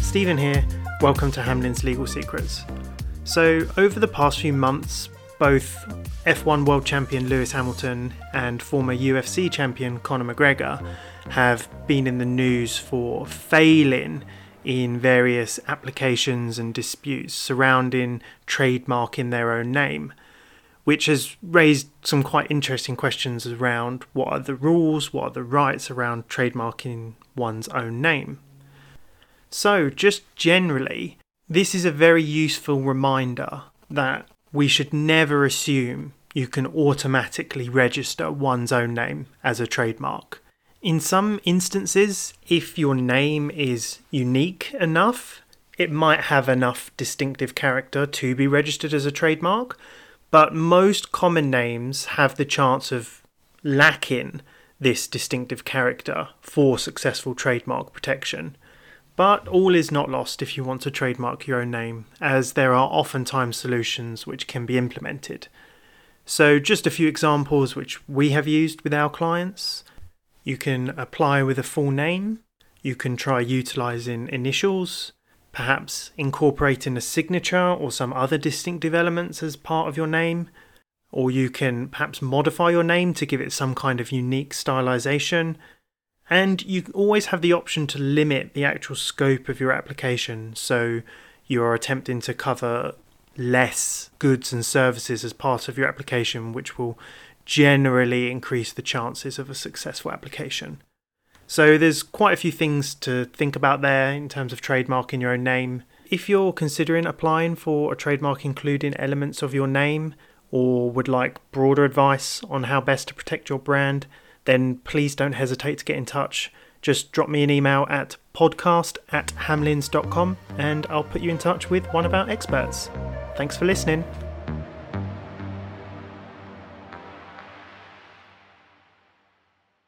Stephen here. Welcome to Hamlins Legal Secrets. So, over the past few months, both F1 World Champion Lewis Hamilton and former UFC champion Conor McGregor have been in the news for failing in various applications and disputes surrounding trademarking their own name, which has raised some quite interesting questions around what are the rules, what are the rights around trademarking one's own name. So, just generally, this is a very useful reminder that we should never assume you can automatically register one's own name as a trademark. In some instances, if your name is unique enough, it might have enough distinctive character to be registered as a trademark, but most common names have the chance of lacking this distinctive character for successful trademark protection. But all is not lost if you want to trademark your own name, as there are oftentimes solutions which can be implemented. So, just a few examples which we have used with our clients. You can apply with a full name. You can try utilizing initials, perhaps incorporating a signature or some other distinctive elements as part of your name. Or you can perhaps modify your name to give it some kind of unique stylization. And you always have the option to limit the actual scope of your application. So you're attempting to cover less goods and services as part of your application, which will generally increase the chances of a successful application. So there's quite a few things to think about there in terms of trademarking your own name. If you're considering applying for a trademark including elements of your name or would like broader advice on how best to protect your brand, then please don't hesitate to get in touch. Just drop me an email at podcast at hamlins.com and I'll put you in touch with one of our experts. Thanks for listening.